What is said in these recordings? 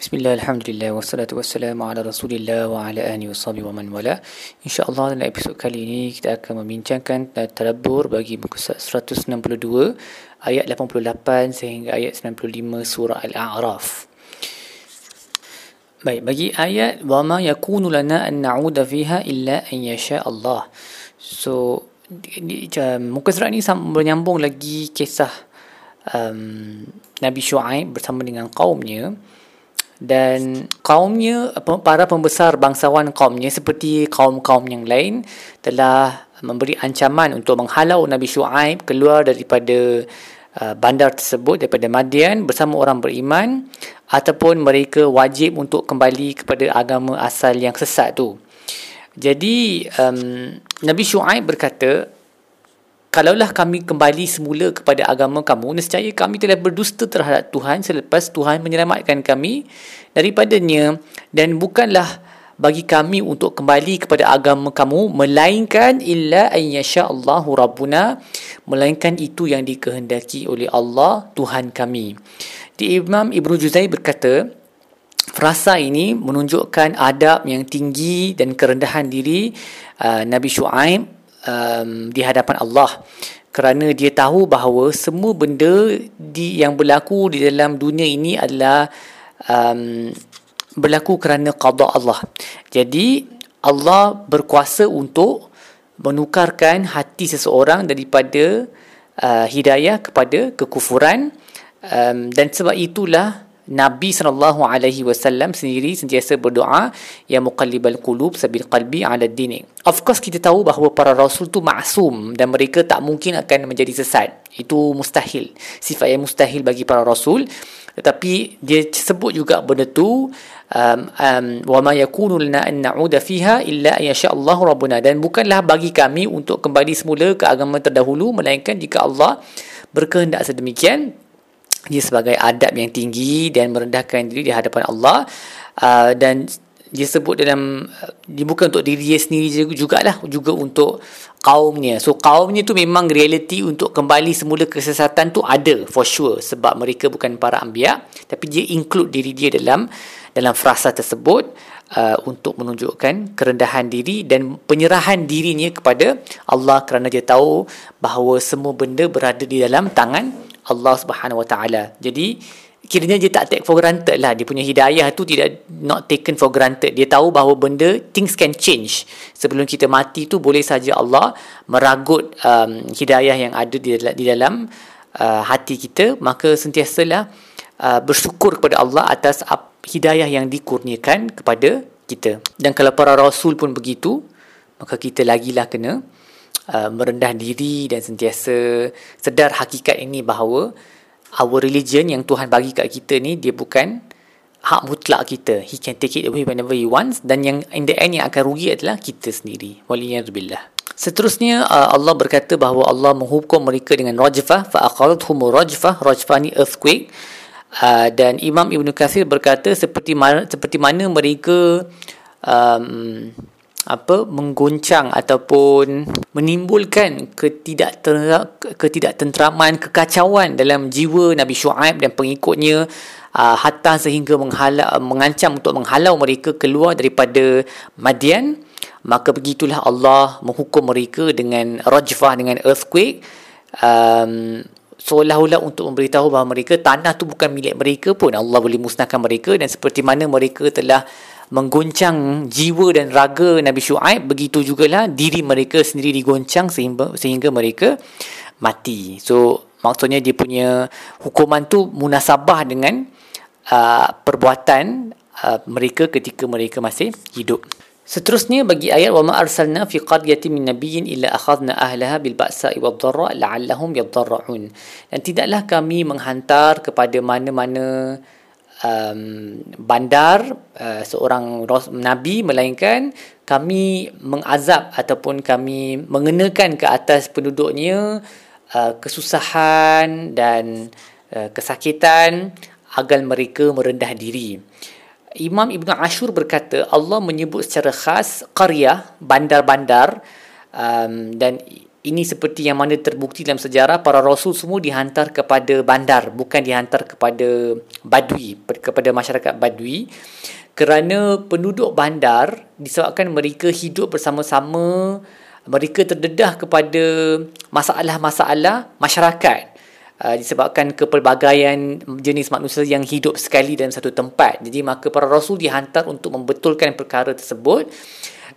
Bismillah, Alhamdulillah, wassalatu wassalamu ala rasulillah wa ala ahli wa sahbihi wa man wala. InsyaAllah dalam episod kali ini kita akan membincangkan tadabbur bagi muka 162 ayat 88 sehingga ayat 95 surah Al-A'raf. Baik, bagi ayat wa ma yakunu lana an na'uda fiha illa an yasha Allah. So, muka surat ini menyambung lagi kisah um, Nabi Shu'aib bersama dengan kaumnya dan kaumnya para pembesar bangsawan kaumnya seperti kaum-kaum yang lain telah memberi ancaman untuk menghalau Nabi Shu'aib keluar daripada uh, bandar tersebut daripada Madian bersama orang beriman ataupun mereka wajib untuk kembali kepada agama asal yang sesat tu. Jadi um, Nabi Shu'aib berkata Kalaulah kami kembali semula kepada agama kamu, nescaya kami telah berdusta terhadap Tuhan selepas Tuhan menyelamatkan kami daripadanya dan bukanlah bagi kami untuk kembali kepada agama kamu melainkan illa ayyasha Allahu rabbuna melainkan itu yang dikehendaki oleh Allah Tuhan kami. Di Imam Ibnu Juzai berkata, frasa ini menunjukkan adab yang tinggi dan kerendahan diri uh, Nabi Shu'aib um, di hadapan Allah kerana dia tahu bahawa semua benda di yang berlaku di dalam dunia ini adalah um, berlaku kerana qada Allah. Jadi Allah berkuasa untuk menukarkan hati seseorang daripada uh, hidayah kepada kekufuran um, dan sebab itulah Nabi sallallahu alaihi wasallam sendiri sentiasa berdoa ya muqallibal qulub sabil qalbi ala dini. Of course kita tahu bahawa para rasul tu maksum dan mereka tak mungkin akan menjadi sesat. Itu mustahil. Sifat yang mustahil bagi para rasul. Tetapi dia sebut juga benda tu um, um, wa ma yakunu lana an na'uda fiha illa an yasha Allah rabbuna dan bukanlah bagi kami untuk kembali semula ke agama terdahulu melainkan jika Allah berkehendak sedemikian dia sebagai adab yang tinggi dan merendahkan diri di hadapan Allah. Uh, dan dia sebut dalam dia bukan untuk diri dia sendiri juga lah juga untuk kaumnya. So kaumnya tu memang reality untuk kembali semula kesesatan tu ada for sure sebab mereka bukan para anbiya. Tapi dia include diri dia dalam dalam frasa tersebut uh, untuk menunjukkan kerendahan diri dan penyerahan dirinya kepada Allah kerana dia tahu bahawa semua benda berada di dalam tangan Allah Subhanahu Wa Taala. Jadi kiranya dia tak take for granted lah dia punya hidayah tu tidak not taken for granted. Dia tahu bahawa benda things can change. Sebelum kita mati tu boleh saja Allah meragut um, hidayah yang ada di dalam, di dalam uh, hati kita, maka sentiasalah uh, bersyukur kepada Allah atas hidayah yang dikurniakan kepada kita. Dan kalau para rasul pun begitu, maka kita lagilah kena Uh, merendah diri dan sentiasa sedar hakikat ini bahawa our religion yang Tuhan bagi kat kita ni dia bukan hak mutlak kita. He can take it away whenever he wants dan yang in the end yang akan rugi adalah kita sendiri. Waliyadzubillah. Seterusnya uh, Allah berkata bahawa Allah menghukum mereka dengan rajfah fa aqalathum rajfah rajfah ni earthquake uh, dan Imam Ibn Kathir berkata seperti mana seperti mana mereka um, apa menggoncang ataupun menimbulkan ketidaktenteraman kekacauan dalam jiwa Nabi Shu'aib dan pengikutnya uh, hatta sehingga menghala, mengancam untuk menghalau mereka keluar daripada Madian. Maka begitulah Allah menghukum mereka dengan rajfah dengan earthquake. Um, seolah-olah untuk memberitahu bahawa mereka tanah tu bukan milik mereka pun. Allah boleh musnahkan mereka dan seperti mana mereka telah mengguncang jiwa dan raga Nabi Shu'aib begitu jugalah diri mereka sendiri digoncang sehingga sehingga mereka mati so maksudnya dia punya hukuman tu munasabah dengan uh, perbuatan uh, mereka ketika mereka masih hidup Seterusnya bagi ayat wa ma arsalna fi qaryatin min nabiyyin illa akhadna ahlaha bil ba'sa'i wad dharra la'allahum yadarra'un. Dan tidaklah kami menghantar kepada mana-mana um, bandar uh, seorang nabi melainkan kami mengazab ataupun kami mengenakan ke atas penduduknya uh, kesusahan dan uh, kesakitan agar mereka merendah diri. Imam Ibn Ashur berkata Allah menyebut secara khas qaryah bandar-bandar um, dan ini seperti yang mana terbukti dalam sejarah para rasul semua dihantar kepada bandar bukan dihantar kepada badui kepada masyarakat Badui kerana penduduk bandar disebabkan mereka hidup bersama-sama mereka terdedah kepada masalah-masalah masyarakat uh, disebabkan kepelbagaian jenis manusia yang hidup sekali dalam satu tempat. Jadi maka para rasul dihantar untuk membetulkan perkara tersebut.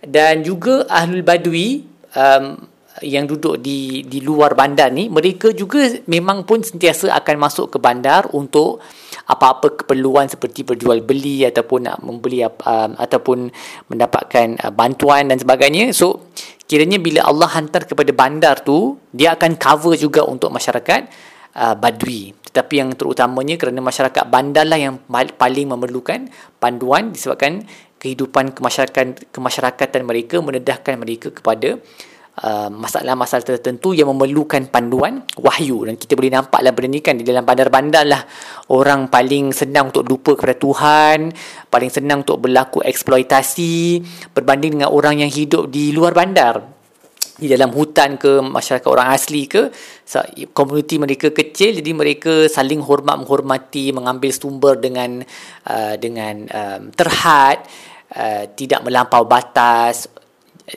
Dan juga ahlul badui um, yang duduk di di luar bandar ni mereka juga memang pun sentiasa akan masuk ke bandar untuk apa-apa keperluan seperti berjual beli ataupun nak membeli um, ataupun mendapatkan uh, bantuan dan sebagainya. So kiranya bila Allah hantar kepada bandar tu dia akan cover juga untuk masyarakat uh, badui. Tetapi yang terutamanya kerana masyarakat bandar lah yang paling memerlukan panduan disebabkan kehidupan kemasyarakatan mereka menedahkan mereka kepada Uh, masalah-masalah tertentu yang memerlukan panduan wahyu. Dan kita boleh nampaklah benda ni kan di dalam bandar-bandar lah. Orang paling senang untuk lupa kepada Tuhan paling senang untuk berlaku eksploitasi berbanding dengan orang yang hidup di luar bandar. Di dalam hutan ke masyarakat orang asli ke komuniti mereka kecil jadi mereka saling hormat menghormati mengambil sumber dengan uh, dengan um, terhad uh, tidak melampau batas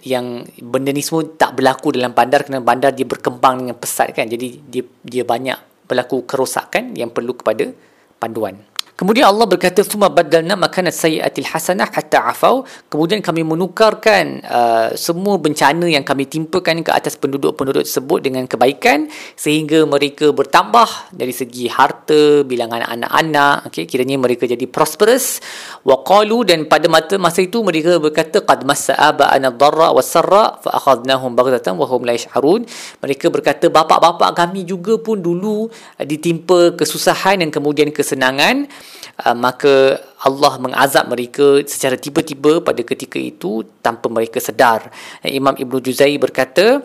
yang benda ni semua tak berlaku dalam bandar kerana bandar dia berkembang dengan pesat kan. Jadi dia dia banyak berlaku kerosakan yang perlu kepada panduan Kemudian Allah berkata summa badalna makana sayyiatil hasanah hatta afau. Kemudian kami menukarkan uh, semua bencana yang kami timpakan ke atas penduduk-penduduk tersebut dengan kebaikan sehingga mereka bertambah dari segi harta, bilangan anak-anak, okey, kiranya mereka jadi prosperous. Wa qalu dan pada masa masa itu mereka berkata qad massa'a ana dharra wa sarra fa akhadnahum baghtatan wa hum la yash'urun. Mereka berkata bapa-bapa kami juga pun dulu ditimpa kesusahan dan kemudian kesenangan uh, maka Allah mengazab mereka secara tiba-tiba pada ketika itu tanpa mereka sedar. Imam Ibn Juzai berkata,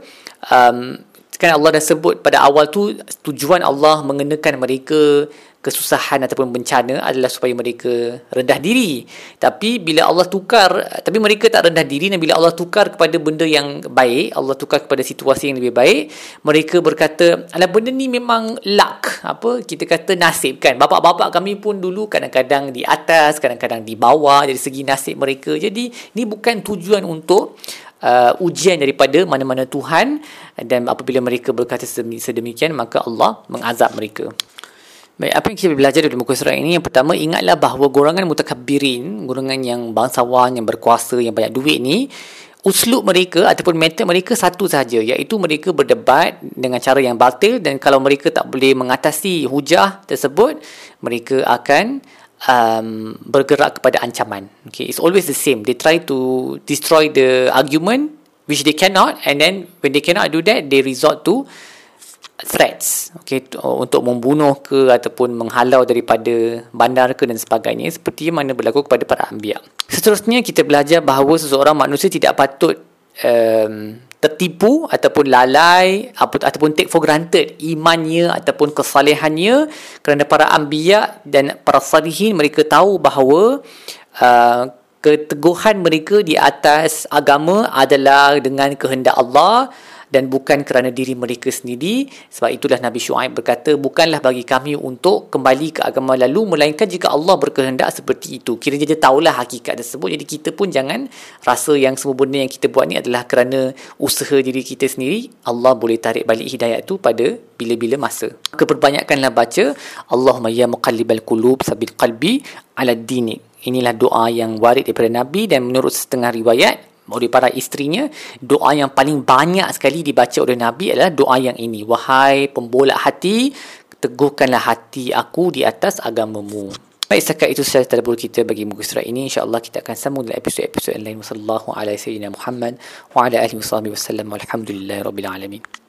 um, kan Allah dah sebut pada awal tu tujuan Allah mengenakan mereka kesusahan ataupun bencana adalah supaya mereka rendah diri. Tapi bila Allah tukar, tapi mereka tak rendah diri dan bila Allah tukar kepada benda yang baik, Allah tukar kepada situasi yang lebih baik, mereka berkata, "Alah benda ni memang luck." Apa kita kata nasib kan. Bapak-bapak kami pun dulu kadang-kadang di atas, kadang-kadang di bawah dari segi nasib mereka. Jadi ni bukan tujuan untuk uh, ujian daripada mana-mana Tuhan dan apabila mereka berkata sedemikian maka Allah mengazab mereka. Baik, apa yang kita belajar dari muka surat ini? Yang pertama, ingatlah bahawa golongan mutakabirin, golongan yang bangsawan, yang berkuasa, yang banyak duit ni, uslub mereka ataupun metod mereka satu saja, iaitu mereka berdebat dengan cara yang batil dan kalau mereka tak boleh mengatasi hujah tersebut, mereka akan um, bergerak kepada ancaman. Okay, it's always the same. They try to destroy the argument, which they cannot, and then when they cannot do that, they resort to threats okay, untuk membunuh ke ataupun menghalau daripada bandar ke dan sebagainya seperti mana berlaku kepada para ambiak. Seterusnya kita belajar bahawa seseorang manusia tidak patut um, tertipu ataupun lalai ataupun take for granted imannya ataupun kesalehannya kerana para ambiak dan para salihin mereka tahu bahawa uh, keteguhan mereka di atas agama adalah dengan kehendak Allah dan bukan kerana diri mereka sendiri. Sebab itulah Nabi Shu'aib berkata bukanlah bagi kami untuk kembali ke agama lalu melainkan jika Allah berkehendak seperti itu. Kiranya dia tahulah hakikat tersebut. Jadi kita pun jangan rasa yang semua benda yang kita buat ni adalah kerana usaha diri kita sendiri. Allah boleh tarik balik hidayat tu pada bila-bila masa. Keperbanyakkanlah baca Allahumma ya muqallibal qulub sabil qalbi ala dini. Inilah doa yang warid daripada Nabi. Dan menurut setengah riwayat oleh para isterinya doa yang paling banyak sekali dibaca oleh Nabi adalah doa yang ini wahai pembolak hati teguhkanlah hati aku di atas agamamu Baik, setakat itu sahaja tadabbur kita bagi muka surat ini. InsyaAllah kita akan sambung dalam episod-episod lain. Wassalamualaikum warahmatullahi wabarakatuh. Wa ala alihi wa sahbihi wasallam. Walhamdulillahi rabbil alamin.